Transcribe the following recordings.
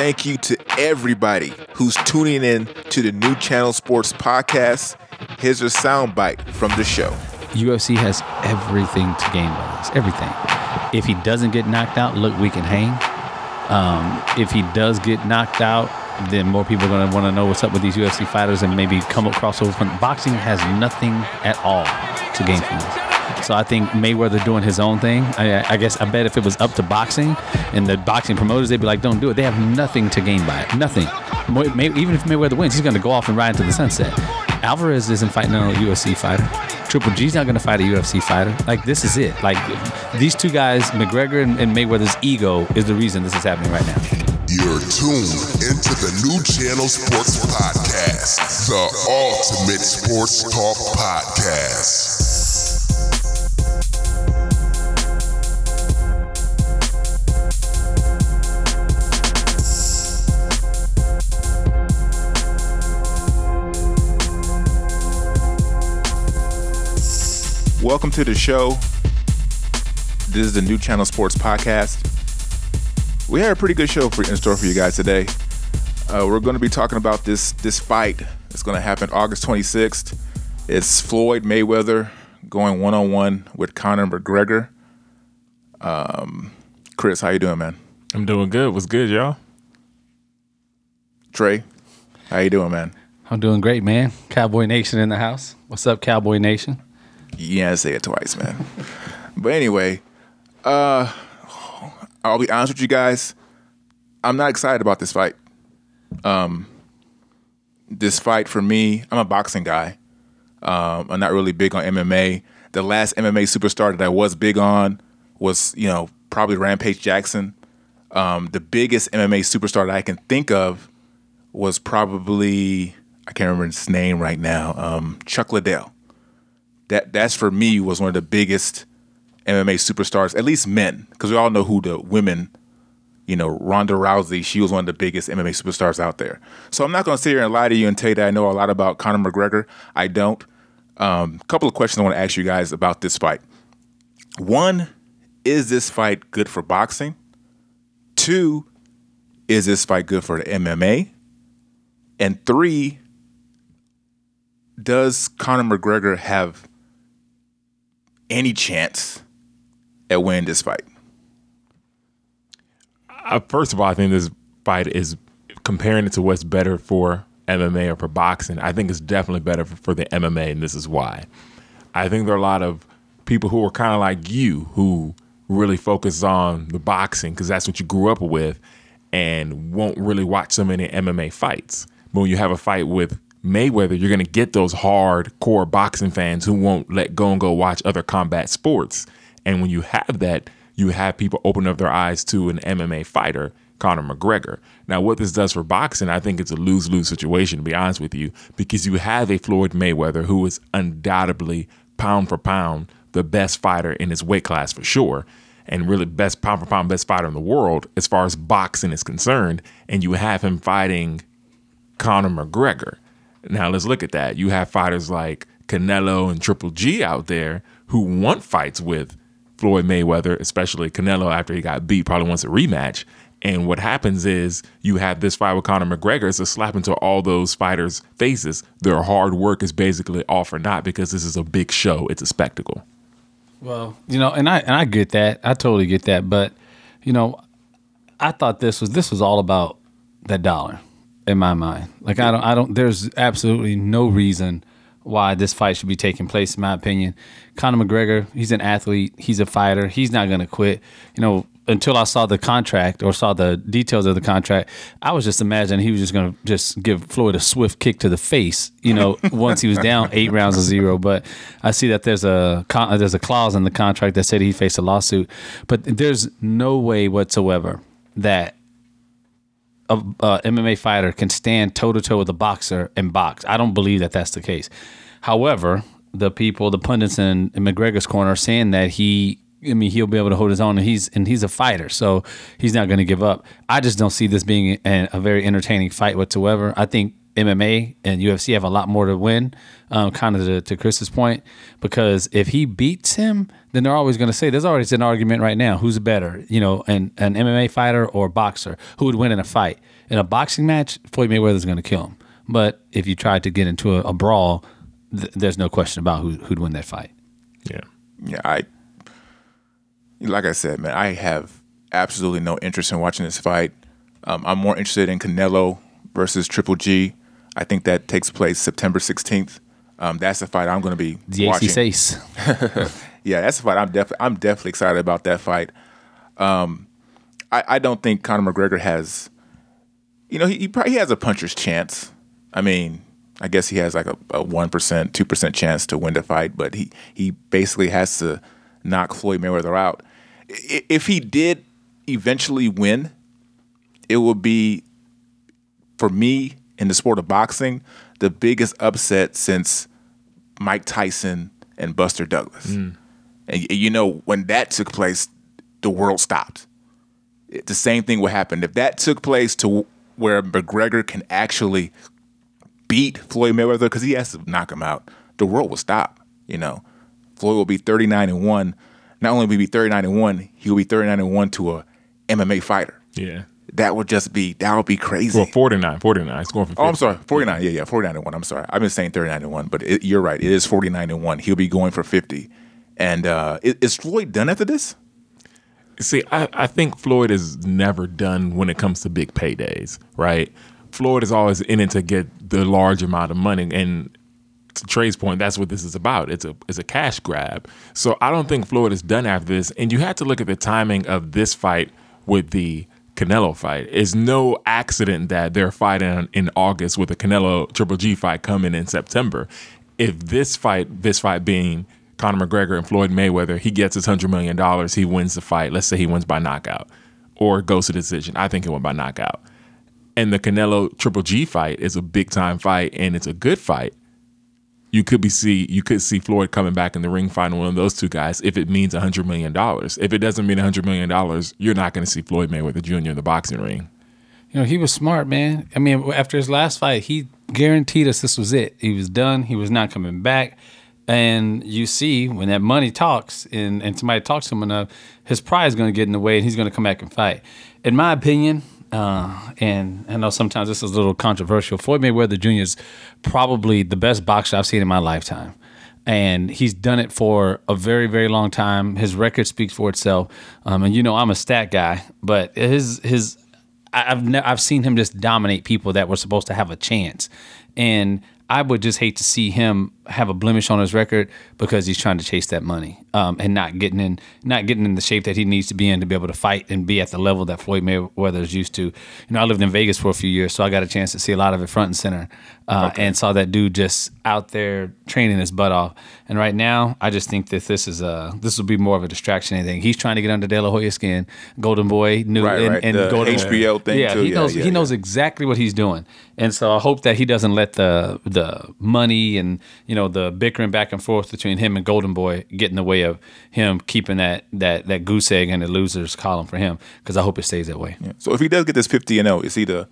thank you to everybody who's tuning in to the New Channel Sports Podcast. Here's a soundbite from the show. UFC has everything to gain by this. Everything. If he doesn't get knocked out, look, we can hang. Um, if he does get knocked out, then more people are going to want to know what's up with these UFC fighters and maybe come across over. Boxing has nothing at all to gain from this. So I think Mayweather doing his own thing. I, I guess I bet if it was up to boxing and the boxing promoters, they'd be like, "Don't do it." They have nothing to gain by it. Nothing. May, even if Mayweather wins, he's going to go off and ride into the sunset. Alvarez isn't fighting a UFC fighter. Triple G's not going to fight a UFC fighter. Like this is it. Like these two guys, McGregor and, and Mayweather's ego is the reason this is happening right now. You're tuned into the new channel sports podcast, the ultimate sports talk podcast. Welcome to the show. This is the New Channel Sports Podcast. We had a pretty good show for, in store for you guys today. Uh, we're going to be talking about this this fight. It's going to happen August 26th. It's Floyd Mayweather going one on one with Conor McGregor. Um, Chris, how you doing, man? I'm doing good. What's good, y'all? Trey, how you doing, man? I'm doing great, man. Cowboy Nation in the house. What's up, Cowboy Nation? Yeah, say it twice, man. but anyway, uh, I'll be honest with you guys. I'm not excited about this fight. Um, this fight for me, I'm a boxing guy. Um, I'm not really big on MMA. The last MMA superstar that I was big on was, you know, probably Rampage Jackson. Um, the biggest MMA superstar that I can think of was probably I can't remember his name right now. Um, Chuck Liddell that that's for me was one of the biggest MMA superstars, at least men, because we all know who the women, you know, Ronda Rousey, she was one of the biggest MMA superstars out there. So I'm not going to sit here and lie to you and tell you that I know a lot about Conor McGregor. I don't. A um, couple of questions I want to ask you guys about this fight. One, is this fight good for boxing? Two, is this fight good for the MMA? And three, does Conor McGregor have any chance at winning this fight? Uh, first of all, I think this fight is comparing it to what's better for MMA or for boxing. I think it's definitely better for, for the MMA, and this is why. I think there are a lot of people who are kind of like you who really focus on the boxing because that's what you grew up with and won't really watch so many MMA fights. But when you have a fight with Mayweather, you're going to get those hardcore boxing fans who won't let go and go watch other combat sports. And when you have that, you have people open up their eyes to an MMA fighter, Conor McGregor. Now, what this does for boxing, I think it's a lose lose situation, to be honest with you, because you have a Floyd Mayweather who is undoubtedly pound for pound the best fighter in his weight class for sure. And really, best pound for pound, best fighter in the world as far as boxing is concerned. And you have him fighting Conor McGregor. Now let's look at that. You have fighters like Canelo and Triple G out there who want fights with Floyd Mayweather, especially Canelo after he got beat, probably wants a rematch. And what happens is you have this fight with Conor McGregor. It's a slap into all those fighters' faces. Their hard work is basically all for naught because this is a big show. It's a spectacle. Well, you know, and I and I get that. I totally get that. But you know, I thought this was this was all about that dollar in my mind. Like I don't I don't there's absolutely no reason why this fight should be taking place in my opinion. Conor McGregor, he's an athlete, he's a fighter, he's not going to quit. You know, until I saw the contract or saw the details of the contract, I was just imagining he was just going to just give Floyd a swift kick to the face, you know, once he was down 8 rounds to 0, but I see that there's a there's a clause in the contract that said he faced a lawsuit, but there's no way whatsoever that Uh, a, a MMA fighter can stand toe to toe with a boxer and box. I don't believe that that's the case. However, the people, the pundits in, in McGregor's corner, are saying that he I mean, he'll be able to hold his own, and he's and he's a fighter, so he's not going to give up. I just don't see this being a, a, very entertaining fight whatsoever. I think MMA and UFC have a lot more to win. Um, kind of to, to Chris's point, because if he beats him, then they're always going to say there's always an argument right now who's better, you know, an an MMA fighter or boxer who would win in a fight. In a boxing match, Floyd Mayweather's going to kill him. But if you tried to get into a, a brawl, th- there's no question about who, who'd win that fight. Yeah. Yeah, I like I said, man, I have absolutely no interest in watching this fight. Um, I'm more interested in Canelo versus Triple G. I think that takes place September 16th. Um, that's the fight I'm going to be The watching. says. Yeah, that's the fight. I'm definitely I'm definitely excited about that fight. Um, I, I don't think Conor McGregor has, you know, he he, probably, has a puncher's chance. I mean, I guess he has like a one percent, two percent chance to win the fight, but he he basically has to knock Floyd Mayweather out. If he did eventually win, it would be for me in the sport of boxing the biggest upset since Mike Tyson and Buster Douglas. Mm. And you know, when that took place, the world stopped. It- the same thing would happen if that took place to where McGregor can actually beat Floyd Mayweather because he has to knock him out. The world will stop. You know, Floyd will be thirty nine and one. Not only will he be thirty nine and one, he will be thirty nine and one to a MMA fighter. Yeah. That would just be that would be crazy. Well, 49. 49. It's going for 50. Oh, I'm sorry. 49. Yeah, yeah. 49 and 1. I'm sorry. I've been saying 39 and 1, but it, you're right. It is 49 and 1. He'll be going for 50. And uh, is, is Floyd done after this? See, I, I think Floyd is never done when it comes to big paydays, right? Floyd is always in it to get the large amount of money. And to Trey's point, that's what this is about. It's a it's a cash grab. So I don't think Floyd is done after this. And you have to look at the timing of this fight with the Canelo fight. It's no accident that they're fighting in August with a Canelo Triple G fight coming in September. If this fight, this fight being Conor McGregor and Floyd Mayweather, he gets his hundred million dollars, he wins the fight. Let's say he wins by knockout or goes to decision. I think he went by knockout. And the Canelo Triple G fight is a big time fight and it's a good fight. You could be see you could see Floyd coming back in the ring fighting one of those two guys if it means a hundred million dollars. If it doesn't mean a hundred million dollars, you're not going to see Floyd Mayweather Jr. in the boxing ring. You know, he was smart, man. I mean, after his last fight, he guaranteed us this was it. He was done. He was not coming back. And you see, when that money talks and, and somebody talks to him enough, his pride is going to get in the way and he's going to come back and fight. In my opinion, uh, and I know sometimes this is a little controversial, Floyd Mayweather Jr. is probably the best boxer I've seen in my lifetime. And he's done it for a very, very long time. His record speaks for itself. Um, and you know, I'm a stat guy, but his his I've ne- I've seen him just dominate people that were supposed to have a chance, and I would just hate to see him have a blemish on his record because he's trying to chase that money um, and not getting in not getting in the shape that he needs to be in to be able to fight and be at the level that Floyd Mayweather is used to. You know, I lived in Vegas for a few years, so I got a chance to see a lot of it front and center, uh, and saw that dude just out there training his butt off. And right now, I just think that this is a this will be more of a distraction. than Anything he's trying to get under De La Hoya's skin, Golden Boy, new Right, and, right. and The Golden HBO thing, Yeah, too. he knows yeah, he yeah. knows exactly what he's doing, and so I hope that he doesn't let the the money and you know the bickering back and forth between him and Golden Boy get in the way of him keeping that that that goose egg in the losers column for him. Because I hope it stays that way. So if he does get this 50 and 0, is he the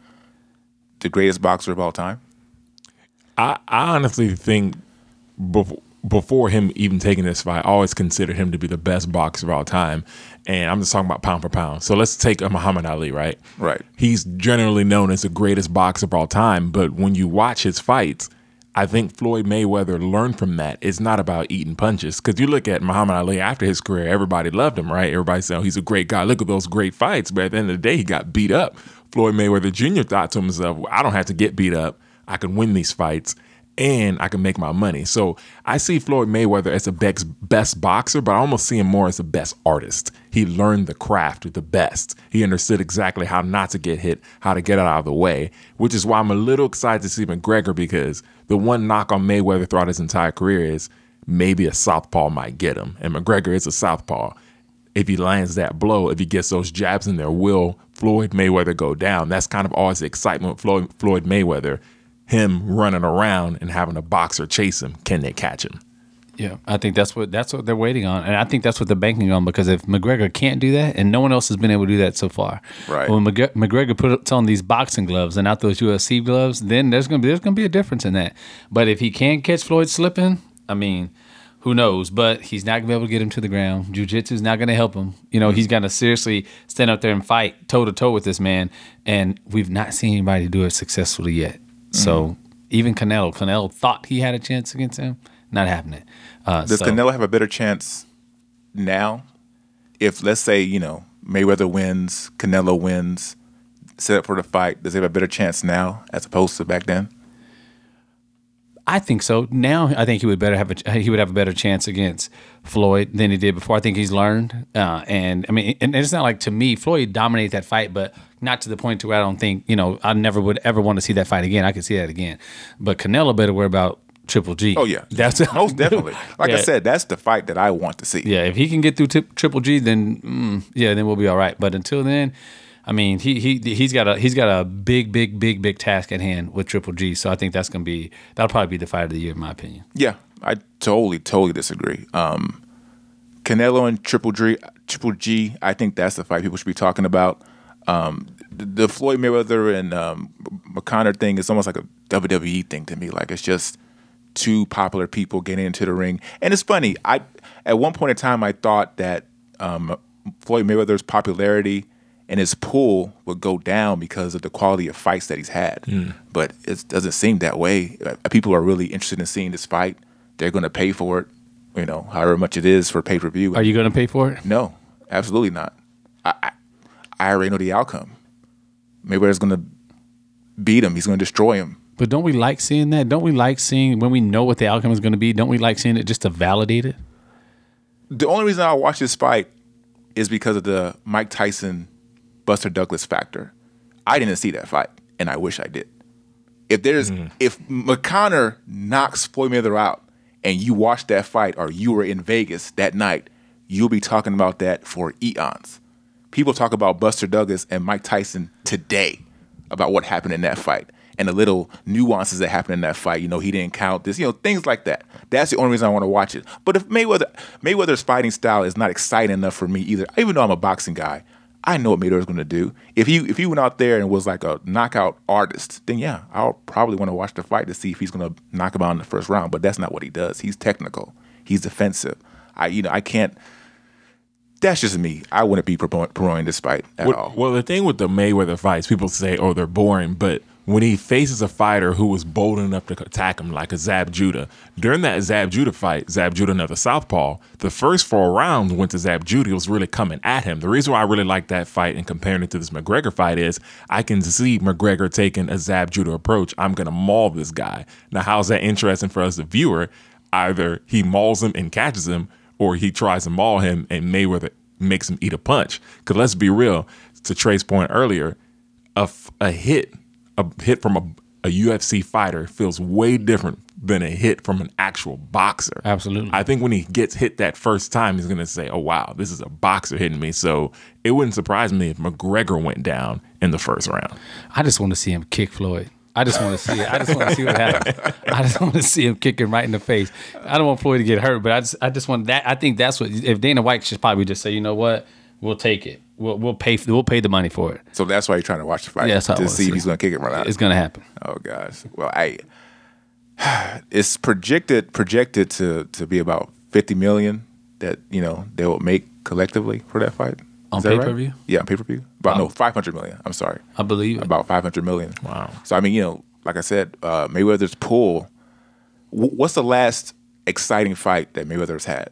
the greatest boxer of all time? I, I honestly think before, before him even taking this fight, I always considered him to be the best boxer of all time. And I'm just talking about pound for pound. So let's take a Muhammad Ali, right? Right. He's generally known as the greatest boxer of all time. But when you watch his fights, I think Floyd Mayweather learned from that. It's not about eating punches. Because you look at Muhammad Ali after his career, everybody loved him, right? Everybody said, oh, he's a great guy. Look at those great fights. But at the end of the day, he got beat up. Floyd Mayweather Jr. thought to himself, I don't have to get beat up. I can win these fights and I can make my money. So I see Floyd Mayweather as the best, best boxer, but I almost see him more as the best artist. He learned the craft the best. He understood exactly how not to get hit, how to get out of the way, which is why I'm a little excited to see McGregor because the one knock on Mayweather throughout his entire career is maybe a southpaw might get him. And McGregor is a southpaw. If he lands that blow, if he gets those jabs in there, will Floyd Mayweather go down? That's kind of always the excitement with Floyd, Floyd Mayweather him running around and having a boxer chase him. Can they catch him? Yeah, I think that's what that's what they're waiting on, and I think that's what they're banking on because if McGregor can't do that, and no one else has been able to do that so far, Right. When McG- McGregor puts on these boxing gloves and not those UFC gloves, then there's gonna be there's gonna be a difference in that. But if he can't catch Floyd slipping, I mean, who knows? But he's not gonna be able to get him to the ground. Jiu-Jitsu's not gonna help him. You know, he's gonna seriously stand up there and fight toe to toe with this man, and we've not seen anybody do it successfully yet. So mm-hmm. even Canelo, Canelo thought he had a chance against him. Not happening. Uh, Does so- Canelo have a better chance now? If let's say you know Mayweather wins, Canelo wins, set up for the fight. Does he have a better chance now as opposed to back then? I think so. Now I think he would better have a he would have a better chance against Floyd than he did before. I think he's learned, uh, and I mean, and it's not like to me Floyd dominated that fight, but not to the point to where I don't think you know I never would ever want to see that fight again. I could see that again, but Canelo better worry about Triple G. Oh yeah, that's most definitely. Like I said, that's the fight that I want to see. Yeah, if he can get through tip, Triple G, then mm, yeah, then we'll be all right. But until then, I mean, he he he's got a he's got a big big big big task at hand with Triple G. So I think that's gonna be that'll probably be the fight of the year in my opinion. Yeah, I totally, totally disagree. Um, Canelo and Triple G, Triple G, I think that's the fight people should be talking about. Um, the, the Floyd Mayweather and um, McConnor thing is almost like a WWE thing to me. Like it's just two popular people getting into the ring, and it's funny. I at one point in time I thought that um, Floyd Mayweather's popularity and his pull would go down because of the quality of fights that he's had. But it doesn't seem that way. Uh, People are really interested in seeing this fight. They're going to pay for it, you know, however much it is for pay per view. Are you gonna pay for it? No, absolutely not. I, I, I already know the outcome. Mayweather's going to beat him. He's going to destroy him. But don't we like seeing that? Don't we like seeing when we know what the outcome is going to be? Don't we like seeing it just to validate it? The only reason I watch this fight is because of the Mike Tyson Buster Douglas factor. I didn't see that fight, and I wish I did. If there's hmm. if McConnor knocks Floyd Mayweather out, and you watch that fight, or you were in Vegas that night, you'll be talking about that for eons. People talk about Buster Douglas and Mike Tyson today about what happened in that fight and the little nuances that happened in that fight. You know, he didn't count this, you know, things like that. That's the only reason I want to watch it. But if Mayweather Mayweather's fighting style is not exciting enough for me either, even though I'm a boxing guy, I know what Mayweather's going to do. If he if he went out there and was like a knockout artist, then yeah, I'll probably want to watch the fight to see if he's going to knock him out in the first round. But that's not what he does. He's technical. He's defensive. I you know I can't. That's just me. I wouldn't be promoting, promoting this fight at Well, all. well, the thing with the Mayweather fights, people say, "Oh, they're boring," but when he faces a fighter who was bold enough to attack him, like a Zab Judah, during that Zab Judah fight, Zab Judah, another southpaw, the first four rounds went to Zab Judah. He was really coming at him. The reason why I really like that fight and comparing it to this McGregor fight is I can see McGregor taking a Zab Judah approach. I'm gonna maul this guy. Now, how's that interesting for us, the viewer? Either he mauls him and catches him, or he tries to maul him and Mayweather makes him eat a punch. Because let's be real, to Trey's point earlier, a, a hit, a hit from a, a UFC fighter feels way different than a hit from an actual boxer. Absolutely. I think when he gets hit that first time, he's going to say, oh, wow, this is a boxer hitting me. So it wouldn't surprise me if McGregor went down in the first round. I just want to see him kick Floyd. I just want to see it. I just want to see what happens. I just want to see him kick him right in the face. I don't want Floyd to get hurt, but I just I just want that. I think that's what if Dana White should probably just say, you know what, we'll take it. We'll we'll pay we'll pay the money for it. So that's why you're trying to watch the fight Yeah, that's how to see if he's going to kick it right out. It's gonna happen. Oh gosh. Well, I it's projected projected to to be about 50 million that, you know, they will make collectively for that fight. On Is that pay-per-view? Yeah, on pay-per-view. About no, 500 million. I'm sorry. I believe it. About 500 million. Wow. So I mean, you know, like I said, uh, Mayweather's pull. wh- What's the last exciting fight that Mayweather's had?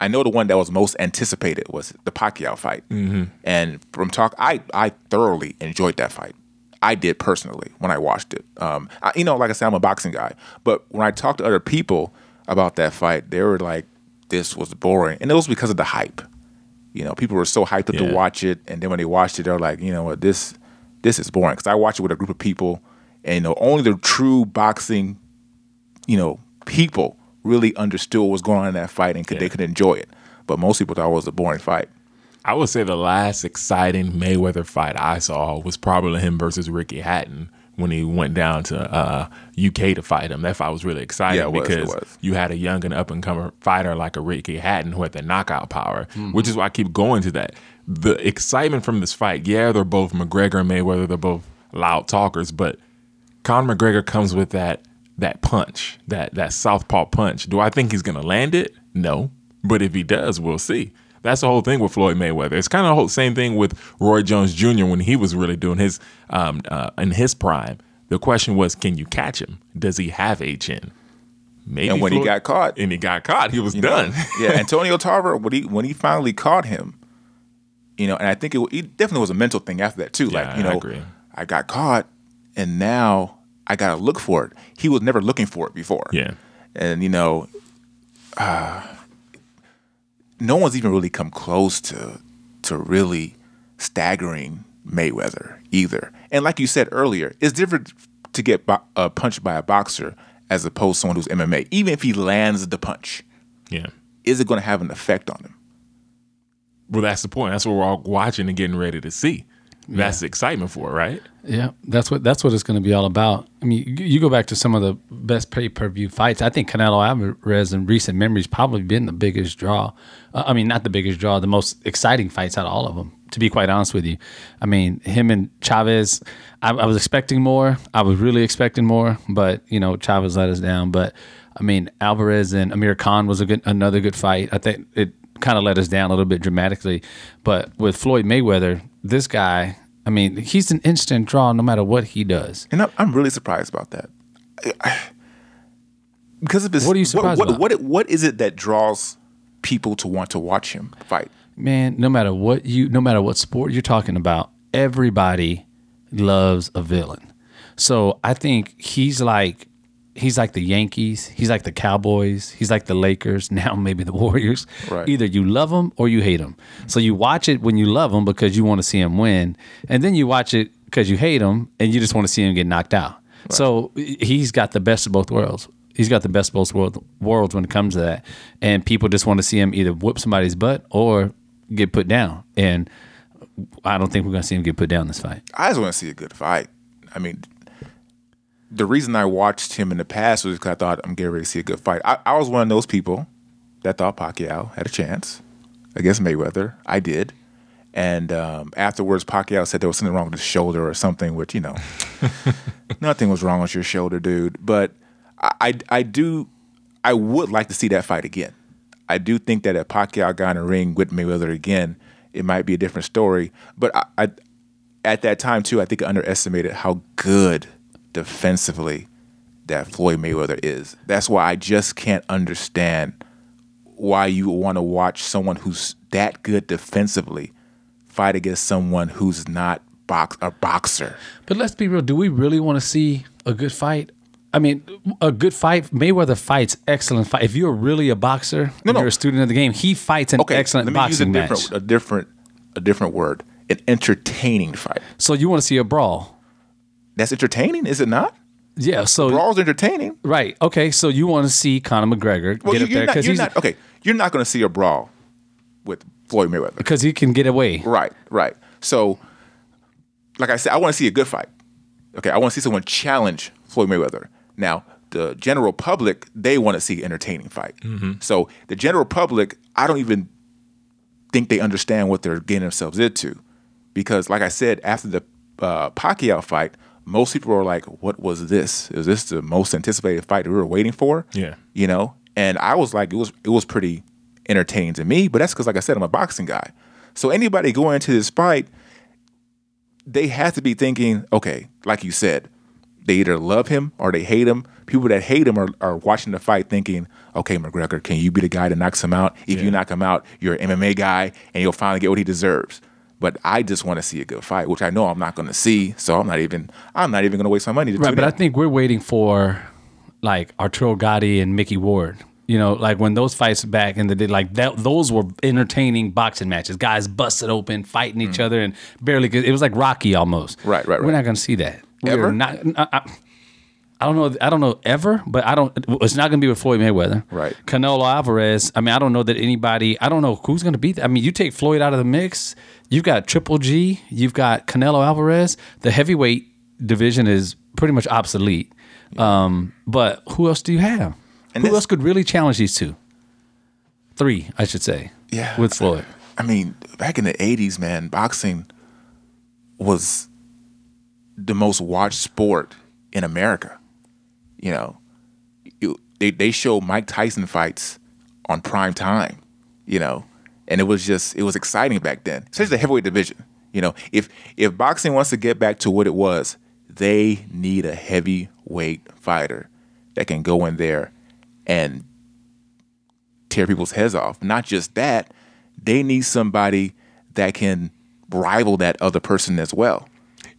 I know the one that was most anticipated was the Pacquiao fight, mm-hmm. and from talk, I I thoroughly enjoyed that fight. I did personally when I watched it. Um, I, you know, like I said, I'm a boxing guy, but when I talked to other people about that fight, they were like, "This was boring," and it was because of the hype. You know, people were so hyped up Yeah. to watch it, and then when they watched it, they're like, "You know what? This this is boring." Because I watched it with a group of people, and you know, only the true boxing, you know, people really understood what was going on in that fight and could, they could enjoy it. But most people thought it was a boring fight. I would say the last exciting Mayweather fight I saw was probably him versus Ricky Hatton when he went down to uh, UK to fight him. That fight was really exciting Yeah, was, because you had a young and up and coming fighter like a Ricky Hatton who had the knockout power, Mm-hmm. which is why I keep going to that. The excitement from this fight, yeah, they're both McGregor and Mayweather, they're both loud talkers, but Conor McGregor comes with that that punch, that that southpaw punch. Do I think he's gonna land it? No, but if he does, we'll see. That's the whole thing with Floyd Mayweather. It's kind of the whole same thing with Roy Jones Jr. when he was really doing his um, uh, in his prime. The question was, can you catch him? Does he have a chin? Maybe. And when he got caught, and he got caught, he was you know, done. yeah, Antonio Tarver when he when he finally caught him, you know, and I think it, it definitely was a mental thing after that too. Yeah, like you I know, agree. I got caught, and now I got to look for it. He was never looking for it before. yeah, and you know, uh, no one's even really come close to to really staggering Mayweather either. And like you said earlier, it's different to get bo- uh, punched by a boxer as opposed to someone who's MMA. Even if he lands the punch, yeah. is it going to have an effect on him? Well, that's the point. That's what we're all watching and getting ready to see. That's the excitement for it, right? Yeah, that's what that's what it's going to be all about. I mean, you, go back to some of the best pay per view fights. I think Canelo Alvarez in recent memories probably been the biggest draw. Uh, I mean, not the biggest draw, the most exciting fights out of all of them. To be quite honest with you, I mean, him and Chavez. I, I was expecting more. I was really expecting more, but you know, Chavez let us down. But I mean, Alvarez and Amir Khan was a good another good fight. I think it kind of let us down a little bit dramatically. But with Floyd Mayweather, this guy, I mean, he's an instant draw no matter what he does. And I'm, really surprised about that. Because of his, What are you surprised what, about? What, what is it that draws people to want to watch him fight? Man, no matter what you no matter what sport you're talking about, everybody loves a villain. So I think he's like he's like the Yankees, he's like the Cowboys, he's like the Lakers, now maybe the Warriors. Right. Either you love him or you hate him. So you watch it when you love him because you want to see him win, and then you watch it because you hate him and you just want to see him get knocked out. So he's got the best of both worlds. He's got the best of both world, worlds when it comes to that, and people just want to see him either whip somebody's butt or get put down. And I don't think we're going to see him get put down in this fight. I just want to see a good fight. I mean, the reason I watched him in the past was because I thought I'm getting ready to see a good fight. I, I was one of those people that thought Pacquiao had a chance against Mayweather. I did. And um, afterwards, Pacquiao said there was something wrong with his shoulder or something, which, you know, nothing was wrong with your shoulder, dude. But I, I, I do, I would like to see that fight again. I do think that if Pacquiao got in a ring with Mayweather again, it might be a different story. But I, I at that time too, I think I underestimated how good defensively that Floyd Mayweather is. That's why I just can't understand why you want to watch someone who's that good defensively fight against someone who's not box a boxer. But let's be real. Do we really want to see a good fight? I mean, a good fight. Mayweather fights excellent fight. If you're really a boxer, No, no. you're a student of the game. He fights an Okay, excellent let me use a boxing different match. a different a different word. An entertaining fight. So you want to see a brawl? That's entertaining, is it not? Yeah. So Brawl's entertaining. right. Okay. So you want to see Conor McGregor Well, get up there because he's not okay. You're not going to see a brawl with Floyd Mayweather. because he can get away. Right, right. So, like I said, I want to see a good fight. Okay, I want to see someone challenge Floyd Mayweather. Now, the general public, they want to see entertaining fight. So, the general public, I don't even think they understand what they're getting themselves into, because, like I said, after the uh, Pacquiao fight, most people were like, "What was this? Is this the most anticipated fight that we were waiting for?" Yeah. you know. And I was like, it was it was pretty entertaining to me, but that's because, like I said, I'm a boxing guy. So anybody going into this fight, they have to be thinking, okay, like you said, they either love him or they hate him. People that hate him are, are watching the fight thinking, okay, McGregor, can you be the guy that knocks him out? If you knock him out, you're an MMA guy and you'll finally get what he deserves. But I just want to see a good fight, which I know I'm not going to see. So I'm not even I'm not even going to waste my money to Right, but I think we're waiting for like Arturo Gatti and Micky Ward. You know, like when those fights back in the day, like that, those were entertaining boxing matches. Guys busted open, fighting each other, and barely. It was like Rocky almost. Mm. Right, right, We're not going to see that. We're Ever? Not. I, I, I don't know. I don't know ever, but I don't. It's not going to be with Floyd Mayweather. Right. Canelo Alvarez. I mean, I don't know that anybody. I don't know who's going to beat. I mean, you take Floyd out of the mix. You've got Triple G. You've got Canelo Alvarez. The heavyweight division is pretty much obsolete. Um, but who else do you have? And who else could really challenge these two? Three, I should say. Yeah. with Floyd. I mean, back in the '80s, man, boxing was the most watched sport in America. You know, you, they they show Mike Tyson fights on prime time. You know, and it was just it was exciting back then, especially the heavyweight division. You know, if if boxing wants to get back to what it was, they need a heavyweight fighter that can go in there and tear people's heads off. Not just that, they need somebody that can rival that other person as well.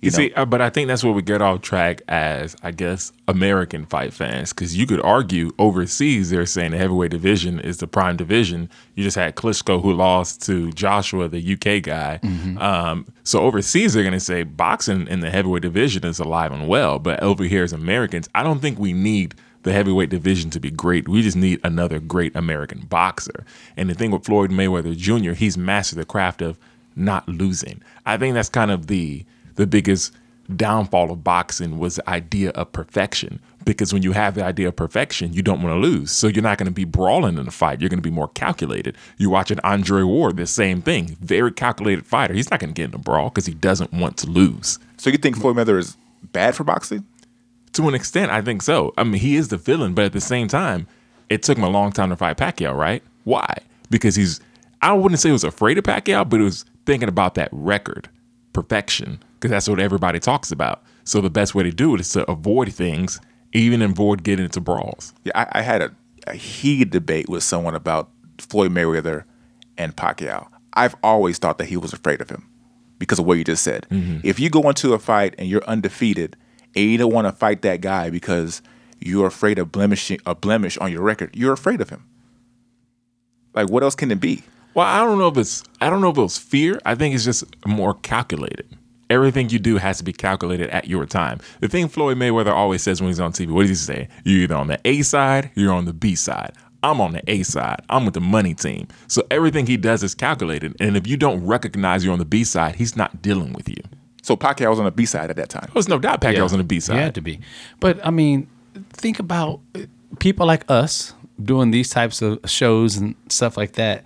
You You see, uh, but I think that's where we get off track as, I guess, American fight fans. Because you could argue overseas, they're saying the heavyweight division is the prime division. You just had Klitschko who lost to Joshua, the UK guy. Um, so overseas, they're going to say boxing in the heavyweight division is alive and well. But over here, as Americans, I don't think we need the heavyweight division to be great. We just need another great American boxer. And the thing with Floyd Mayweather Jr., he's mastered the craft of not losing. I think that's kind of the the biggest downfall of boxing was the idea of perfection. Because when you have the idea of perfection, you don't want to lose. So you're not going to be brawling in a fight. You're going to be more calculated. You watch an Andre Ward, the same thing. Very calculated fighter. He's not going to get in a brawl because he doesn't want to lose. so you think Floyd Mayweather is bad for boxing? To an extent, I think so. I mean, he is the villain, but at the same time, it took him a long time to fight Pacquiao, right? Why? Because he's, I wouldn't say he was afraid of Pacquiao, but he was thinking about that record, perfection, because that's what everybody talks about. So the best way to do it is to avoid things, even avoid getting into brawls. Yeah, I, I had a, a heated debate with someone about Floyd Mayweather and Pacquiao. I've always thought that he was afraid of him because of what you just said. Mm-hmm. If you go into a fight and you're undefeated and you don't want to fight that guy because you're afraid of blemishing a blemish on your record, you're afraid of him. Like what else can it be? Well, I don't know if it's I don't know if it was fear. I think it's just more calculated. Everything you do has to be calculated at your time. The thing Floyd Mayweather always says when he's on TV, what does he say? You're either on the A side, you're on the B side. I'm on the A side. I'm with the money team. So everything he does is calculated. And if you don't recognize you're on the B side, he's not dealing with you. So Pacquiao was on the B side at that time. There was no doubt Pacquiao was on the B side. He had to be. But I mean, think about people like us doing these types of shows and stuff like that.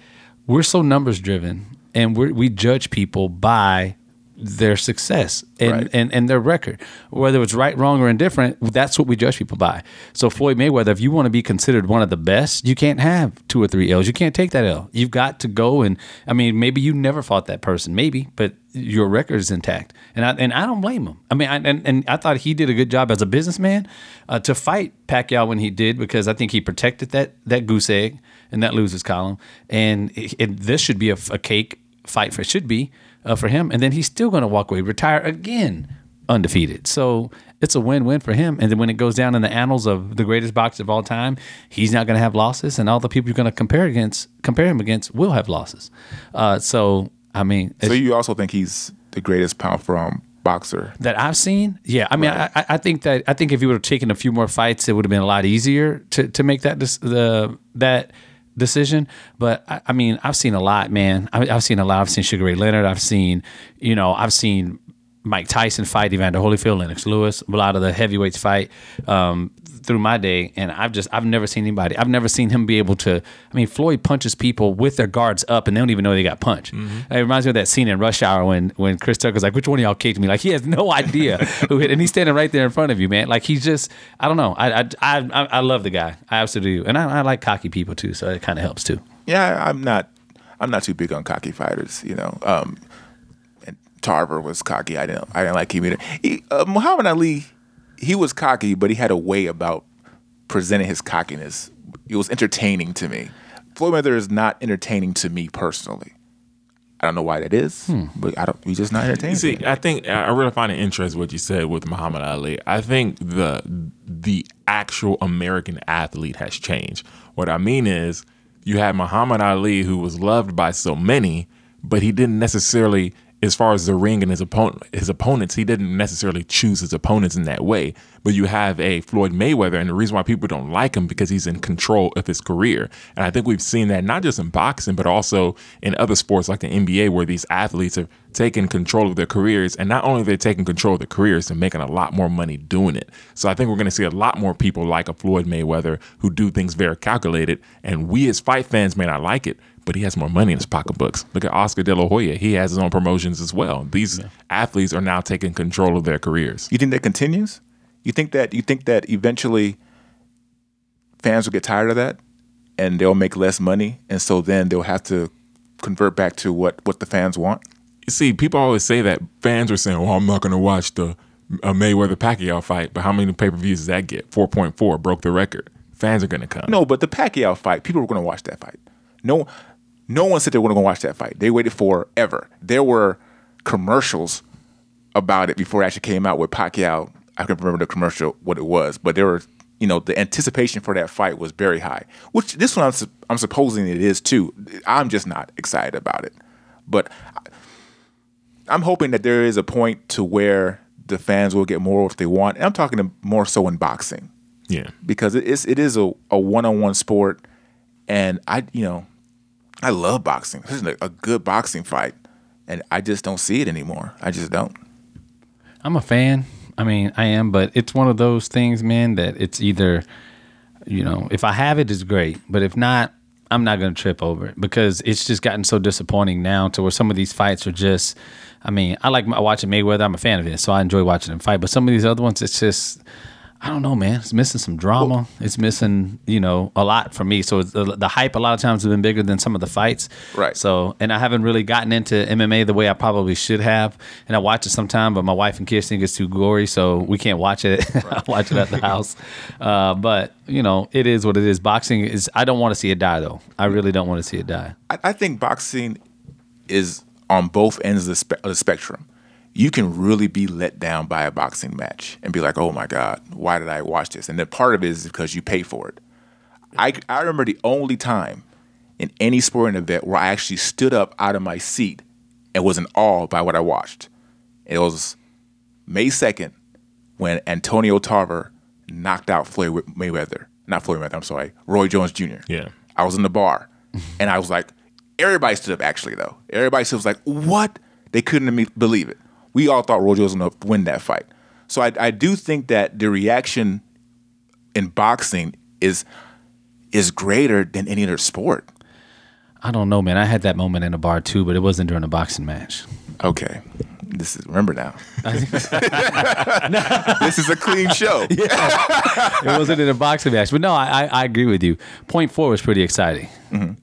We're so numbers driven, and we we judge people by their success and, Right. and and their record, whether it's right, wrong, or indifferent. That's what we judge people by. So Floyd Mayweather, if you want to be considered one of the best, you can't have two or three L's. You can't take that L. You've got to go and I mean, maybe you never fought that person, maybe, but your record is intact, and I and I don't blame him. I mean, I, and and I thought he did a good job as a businessman uh, to fight Pacquiao when he did because I think he protected that that goose egg and that losers column, and it, it- this should be a, a cake fight for it should be uh, for him, and then he's still going to walk away, retire again undefeated. So it's a win-win for him. And then when it goes down in the annals of the greatest boxer of all time, he's not going to have losses, and all the people you're going to compare against, compare him against, will have losses. Uh, so I mean, So you also think he's the greatest pound for pound boxer? that I've seen, yeah. I mean, I, I- I think that I think if he would have taken a few more fights, it would have been a lot easier to to make that the that decision. But I, I mean, I've seen a lot, man. I, I've seen a lot. I've seen Sugar Ray Leonard. I've seen, you know, I've seen Mike Tyson fight Evander Holyfield, Lennox Lewis, a lot of the heavyweights fight um, through my day, and I've just I've never seen anybody. I've never seen him be able to. I mean, Floyd punches people with their guards up, and they don't even know they got punched. It reminds me of that scene in Rush Hour when when Chris Tucker's like, "Which one of y'all kicked me?" Like he has no idea who hit, and he's standing right there in front of you, man. Like he's just I don't know. I I I, I love the guy. I absolutely do, and I, I like cocky people too, so it kind of helps too. Yeah, I'm not. I'm not too big on cocky fighters. You know, um, Tarver was cocky. I didn't. I didn't like him either. He, uh, Muhammad Ali, he was cocky, but he had a way about presenting his cockiness. It was entertaining to me. Floyd Mayweather is not entertaining to me personally. I don't know why that is, but I don't. He's just not entertaining. You see. I think I really find it interesting what you said with Muhammad Ali. I think the the actual American athlete has changed. What I mean is, you had Muhammad Ali who was loved by so many, but he didn't necessarily as far as the ring and his opponent, his opponents, he didn't necessarily choose his opponents in that way. But you have a Floyd Mayweather, and the reason why people don't like him because he's in control of his career. And I think we've seen that not just in boxing, but also in other sports like the NBA, where these athletes have taken control of their careers, and not only they're taking control of their careers, they're making a lot more money doing it. So I think we're going to see a lot more people like a Floyd Mayweather who do things very calculated, and we as fight fans may not like it, but he has more money in his pocketbooks. Look at Oscar De La Hoya; he has his own promotions as well. These athletes are now taking control of their careers. You think that continues? You think that you think that eventually fans will get tired of that and they'll make less money and so then they'll have to convert back to what what the fans want? You see, people always say that fans are saying, "Well, I'm not going to watch the uh, Mayweather Pacquiao fight," but how many pay per views does that get? Four point four broke the record. Fans are going to come. No, but the Pacquiao fight, people were going to watch that fight. No, no one said they were going to watch that fight. They waited forever. There were commercials about it before it actually came out with Pacquiao. I can't remember the commercial what it was, but there were, you know, the anticipation for that fight was very high. Which this one I'm, su- I'm supposing it is too. I'm just not excited about it, but I'm hoping that there is a point to where the fans will get more if they want. And I'm talking more so in boxing Yeah. because it is it is a, a one-on-one sport and I you know I love boxing. This is a, good boxing fight and I just don't see it anymore. I just don't. I'm a fan. I mean, I am, but it's one of those things, man, that it's either, you know, if I have it, it's great. But if not, I'm not going to trip over it because it's just gotten so disappointing now to where some of these fights are just, I mean, I like watching Mayweather. I'm a fan of it, so I enjoy watching him fight. But some of these other ones, it's just, I don't know, man. It's missing some drama. it's missing, you know, a lot for me. So the, the hype a lot of times has been bigger than some of the fights. Right. So, and I haven't really gotten into MMA the way I probably should have. And I watch it sometime, but my wife and kids think it's too gory, so we can't watch it. I watch it at the house. Uh, but you know, it is what it is. Boxing is. I don't want to see it die, though. I really don't want to see it die. I, I think boxing is on both ends of the, spe- of the spectrum. You can really be let down by a boxing match and be like, "Oh my God, why did I watch this?" And then part of it is because you pay for it. I I remember the only time in any sporting event where I actually stood up out of my seat and was in awe by what I watched. It was May second when Antonio Tarver knocked out Floyd Mayweather. Not Floyd Mayweather. I'm sorry, Roy Jones Jr. Yeah. I was in the bar, and I was like, everybody stood up. Actually, though, everybody stood up, was like, "What?" They couldn't believe it. We all thought Roy Jones was going to win that fight. So I, I do think that the reaction in boxing is is greater than any other sport. I don't know, man. I had that moment in a bar too, but it wasn't during a boxing match. Okay, this is remember now. this is a clean show. it wasn't in a boxing match. But no, I, I, I agree with you. Point four was pretty exciting.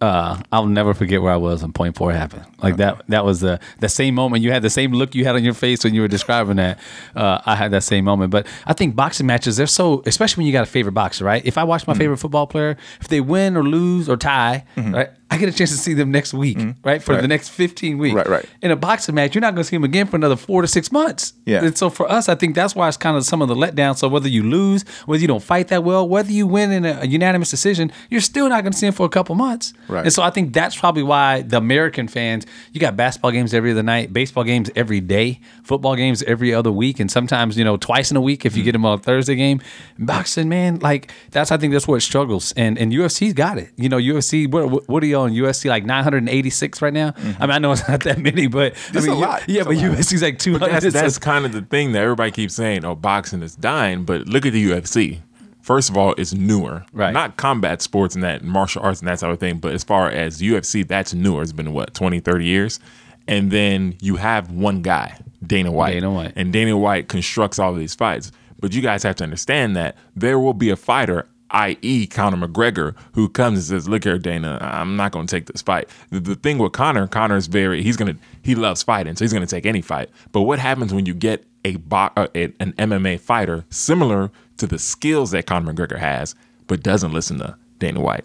Uh, I'll never forget where I was when point four happened. Like that that was the the same moment. You had the same look you had on your face when you were describing that. Uh, I had that same moment. But I think boxing matches, they're so especially when you got a favorite boxer, right? If I watch my favorite football player, if they win or lose or tie, right, I get a chance to see them next week, right? For Right. the next 15 weeks. Right, right. In a boxing match, you're not gonna see him again for another four to six months. Yeah. And so for us, I think that's why it's kind of some of the letdown. So whether you lose, whether you don't fight that well, whether you win in a, a unanimous decision, you're still not going to see him for a couple months. Right. And so I think that's probably why the American fans, you got basketball games every other night, baseball games every day, football games every other week, and sometimes you know twice in a week if you mm-hmm. get them on a Thursday game. Boxing, man, like that's I think that's where it struggles. And and UFC's got it. You know, UFC. What what are you on UFC? Like 986 right now. Mm-hmm. I mean, I know it's not that many, but I It's mean, a lot. Yeah, It's but. UFC's like 200. That's, that's kind of the thing that everybody keeps saying. Oh, boxing is dying, but look at the UFC. First of all, it's newer, Right. Not combat sports and that martial arts and that type of thing, but as far as UFC, that's newer. It's been what 20, 30 years, and then you have one guy, Dana White, Dana White. and Dana White constructs all of these fights. But you guys have to understand that there will be a fighter, i.e., Conor McGregor, who comes and says, "Look here, Dana, I'm not going to take this fight." The, the thing with Conor, Conor is very he's gonna he loves fighting, so he's going to take any fight. But what happens when you get a, bo- uh, a an MMA fighter similar to the skills that Conor McGregor has, but doesn't listen to Dana White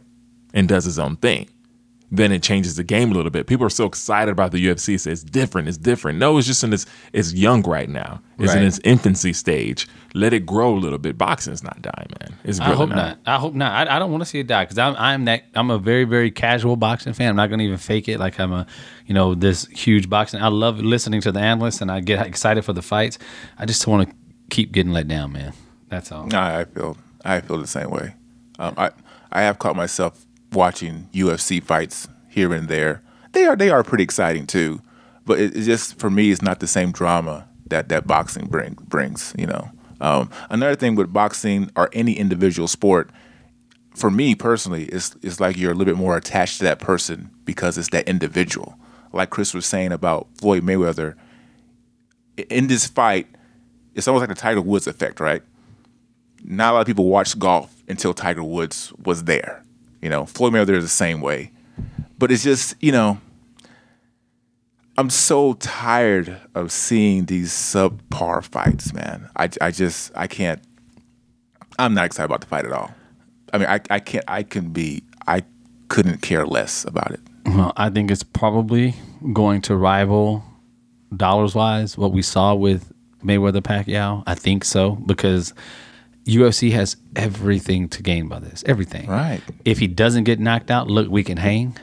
and does his own thing? then it changes the game a little bit. People are so excited about the UFC. Say it's different. It's different. No, it's just in its it's young right now. It's in its infancy stage. Let it grow a little bit. Boxing's not dying, man. It's really I hope not. I hope not. I, I don't want to see it die because I'm I'm that I'm a very very casual boxing fan. I'm not gonna even fake it like I'm a you know this huge boxing. I love listening to the analysts and I get excited for the fights. I just want to keep getting let down, man. That's all. No, I feel I feel the same way. Um, I I have caught myself watching UFC fights here and there. They are they are pretty exciting too, but it, it's just for me, it's not the same drama that that boxing bring, brings. You know, um, another thing with boxing or any individual sport, for me personally, it's it's like you're a little bit more attached to that person because it's that individual. Like Chris was saying about Floyd Mayweather, in this fight, it's almost like the Tiger Woods effect, right? Not a lot of people watched golf until Tiger Woods was there. You know, Floyd Mayweather is the same way. But it's just, you know, I'm so tired of seeing these subpar fights, man. I, I just, I can't, I'm not excited about the fight at all. I mean, I, I can't, I can be, I couldn't care less about it. Well, I think it's probably going to rival dollars wise what we saw with Mayweather Pacquiao. I think so because UFC has everything to gain by this. Everything. Right. If he doesn't get knocked out, look, we can hang.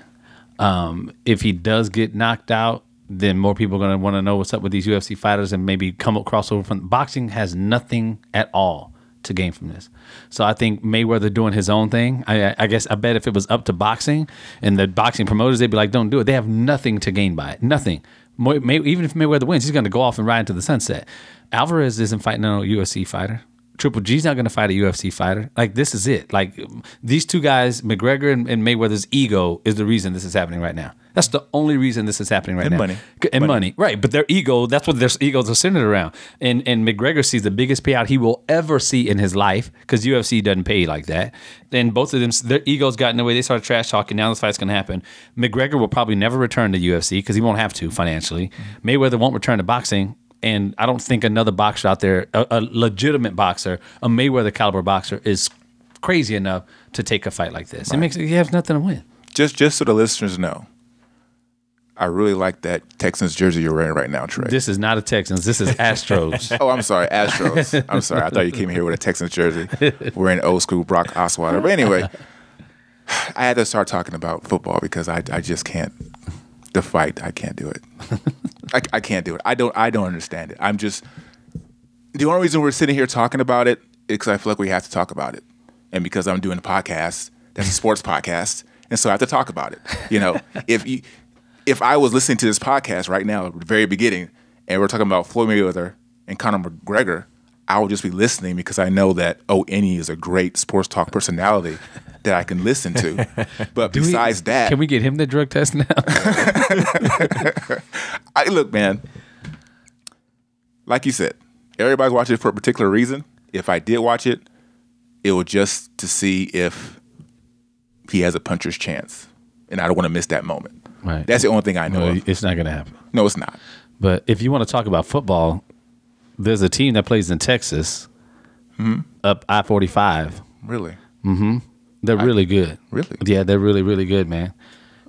Um, if he does get knocked out, then more people are going to want to know what's up with these UFC fighters and maybe come up crossover from boxing has nothing at all to gain from this. So I think Mayweather doing his own thing. I, I guess I bet if it was up to boxing and the boxing promoters, they'd be like, "Don't do it." They have nothing to gain by it. Nothing. May, May, even if Mayweather wins, he's going to go off and ride into the sunset. Alvarez isn't fighting no UFC fighter. Triple G's not going to fight a UFC fighter. Like this is it. Like these two guys, McGregor and, and Mayweather's ego is the reason this is happening right now. That's the only reason this is happening right now. And now. money. and money. right? But their ego, that's what their egos are centered around. And and McGregor sees the biggest payout he will ever see in his life because UFC doesn't pay like that. Then both of them, their egos got in the way. They started trash talking. Now this fight's going to happen. McGregor will probably never return to UFC because he won't have to financially. Mm-hmm. Mayweather won't return to boxing. And I don't think another boxer out there, a, a legitimate boxer, a Mayweather caliber boxer, is crazy enough to take a fight like this. It makes he has nothing to win. Just, just so the listeners know, I really like that Texans jersey you're wearing right now, Trey. This is not a Texans. This is Astros. Oh, I'm sorry, Astros. I'm sorry. I thought you came here with a Texans jersey, wearing old school Brock Osweiler. But anyway, I had to start talking about football because I, I just can't. The fight, I can't do it. I, I can't do it. I don't. I don't understand it. I'm just. The only reason we're sitting here talking about it is because I feel like we have to talk about it, and because I'm doing a podcast that's a sports podcast, and so I have to talk about it. You know, if you, if I was listening to this podcast right now at the very beginning, and we're talking about Floyd Mayweather and Conor McGregor, I would just be listening because I know that oh, O Any is a great sports talk personality that I can listen to. But we- besides that, Can we get him the drug test now? I look, man. Like you said, everybody's watching it for a particular reason. If I did watch it, it was just to see if he has a puncher's chance, and I don't want to miss that moment. Right. That's the only thing I know. No, it's not going to happen. No, it's not. But if you want to talk about football, there's a team that plays in Texas, Hmm? up I forty five. Really. They're really good. Really? Yeah, they're really really good, man.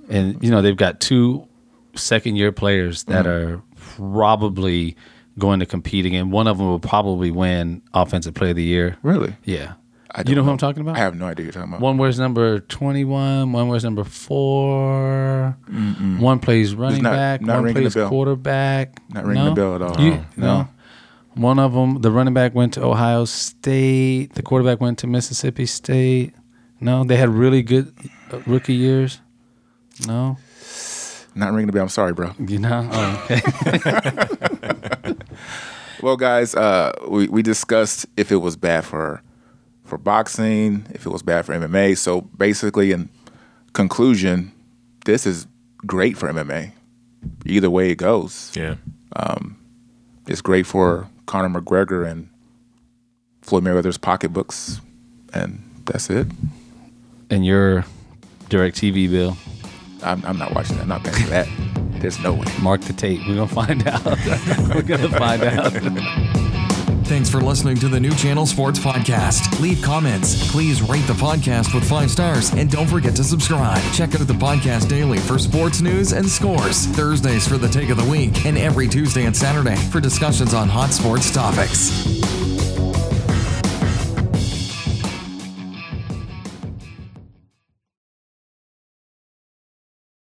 And you know they've got two second year players that Mm-hmm. are probably going to compete again. One of them will probably win Offensive Player of the Year. Really? Yeah. I you don't know who I'm talking about? I have no idea what you're talking about. One wears number 21, one wears number 4. One plays running not- back, not one ringing the plays quarterback. Not ringing the bell at all. You- No. no. One of them, the running back went to Ohio State. The quarterback went to Mississippi State. No, they had really good uh, rookie years. No, Not ringing the bell. I'm sorry, bro. you know. Oh, okay. Well, guys, uh, we we discussed if it was bad for for boxing, if it was bad for MMA. So basically, in conclusion, this is great for MMA. Either way it goes, Yeah. it's great for Conor McGregor and Floyd Mayweather's pocketbooks, and that's it. And your DirecTV bill. I'm, I'm not watching that. I'm not paying for that. There's no way. Mark the tape. We're gonna find out. We're gonna find out. Thanks for listening to the New Channel Sports Podcast. Leave comments. Please rate the podcast with five stars and don't forget to subscribe. Check out the podcast daily for sports news and scores, Thursdays for the take of the week, and every Tuesday and Saturday for discussions on hot sports topics.